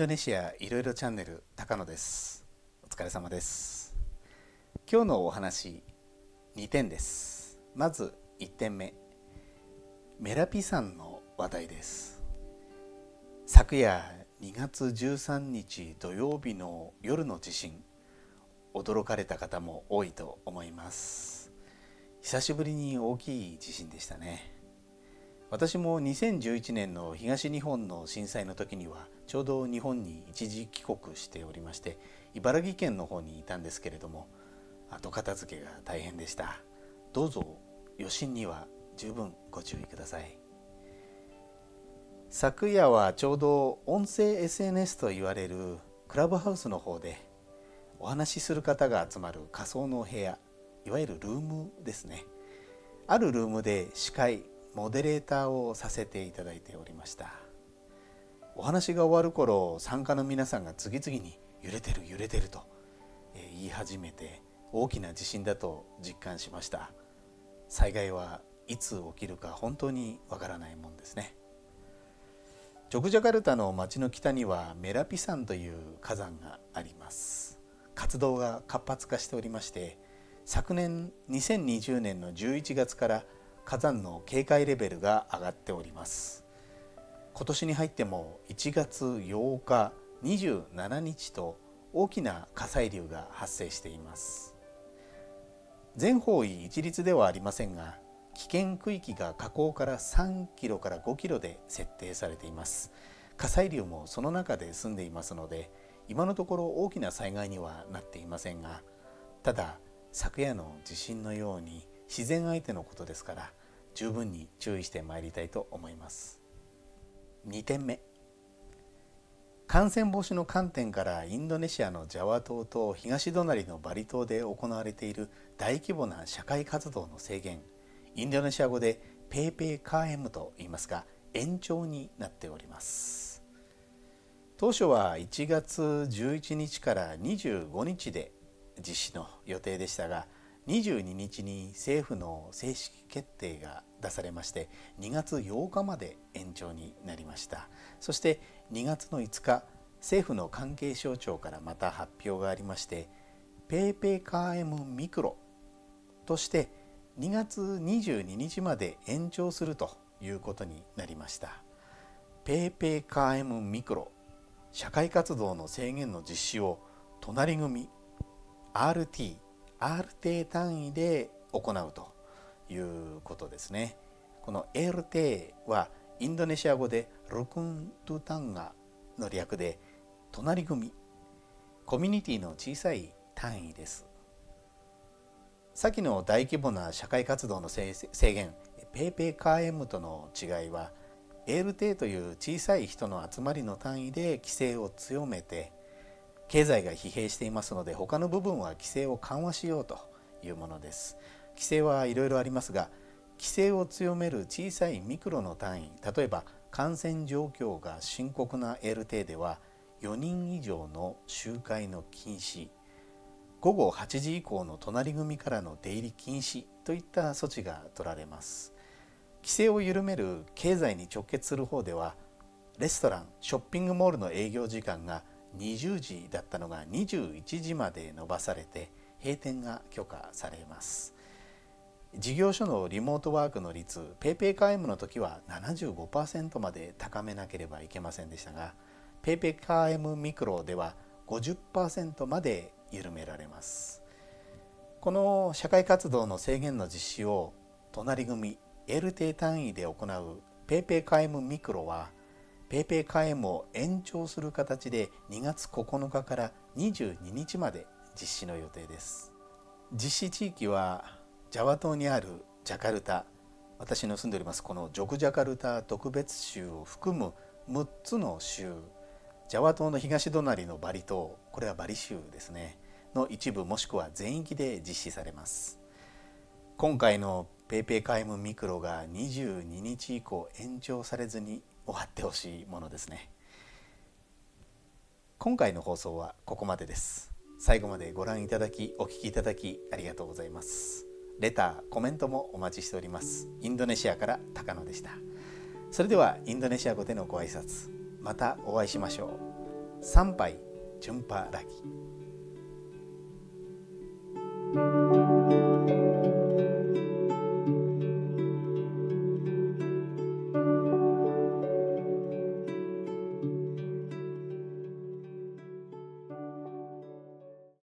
ドネシアいろいろチャンネル高野です。お疲れ様です。今日のお話2点です。まず1点目。メラピ山の話題です。昨夜2月13日土曜日の夜の地震驚かれた方も多いと思います。久しぶりに大きい地震でしたね。私も2011年の東日本の震災の時にはちょうど日本に一時帰国しておりまして茨城県の方にいたんですけれども後片付けが大変でした。どうぞ余震には十分ご注意ください。昨夜はちょうど音声 SNS と言われるクラブハウスの方でお話しする方が集まる仮想の部屋いわゆるルームですね。あるルームで司会モデレーターをさせていただいておりました。お話が終わる頃参加の皆さんが次々に揺れてる揺れてると言い始めて大きな地震だと実感しました。災害はいつ起きるか本当にわからないもんですね。ジョグジャカルタの町の北にはメラピ山という火山があります。活動が活発化しておりまして昨年2020年の11月から火山の警戒レベルが上がっております。今年に入っても1月8日27日と大きな火砕流が発生しています。全方位一律ではありませんが危険区域が火口から3キロから5キロで設定されています。火砕流もその中で住んでいますので今のところ大きな災害にはなっていませんがただ昨夜の地震のように自然相手のことですから十分に注意してまいりたいと思います。2点目。感染防止の観点からインドネシアのジャワ島と東隣のバリ島で行われている大規模な社会活動の制限インドネシア語でペーペーカーエムと言いますが延長になっております。当初は1月11日から25日で実施の予定でしたが22日に政府の正式決定が出されまして2月8日まで延長になりました。そして2月の5日政府の関係省庁からまた発表がありましてペーペーカーエムミクロとして2月22日まで延長するということになりました。ペーペーカーエムミクロ社会活動の制限の実施を隣組 RT R 定単位で行うということですね。この LT はインドネシア語でルクントゥタンガの略で隣組コミュニティの小さい単位です。先の大規模な社会活動の制限 PPKM との違いは LT という小さい人の集まりの単位で規制を強めて経済が疲弊していますので他の部分は規制を緩和しようというものです。規制はいろいろありますが規制を強める小さいミクロの単位例えば感染状況が深刻な LT では4人以上の集会の禁止午後8時以降の隣組からの出入り禁止といった措置が取られます。規制を緩める経済に直結する方ではレストランショッピングモールの営業時間が20時だったのが21時まで延ばされて閉店が許可されます。事業所のリモートワークの率 PayPay ムの時は75%まで高めなければいけませんでしたが PayPay ムミクロでは50%まで緩められます。この社会活動の制限の実施を隣組 L 定単位で行う PayPay ムミクロはペイペイ会員も延長する形で2月9日から22日まで実施の予定です。実施地域はジャワ島にあるジャカルタ私の住んでおりますこのジョグジャカルタ特別州を含む6つの州。ジャワ島の東隣のバリ島これはバリ州ですね。の一部もしくは全域で実施されます。今回の PPKM Mikro が22日以降延長されずに終わってほしいものですね。今回の放送はここまでです。最後までご覧いただきお聞きいただきありがとうございます。レターコメントもお待ちしております。インドネシアから高野でした。それではインドネシア語でのご挨拶またお会いしましょう。参拝順波ラギ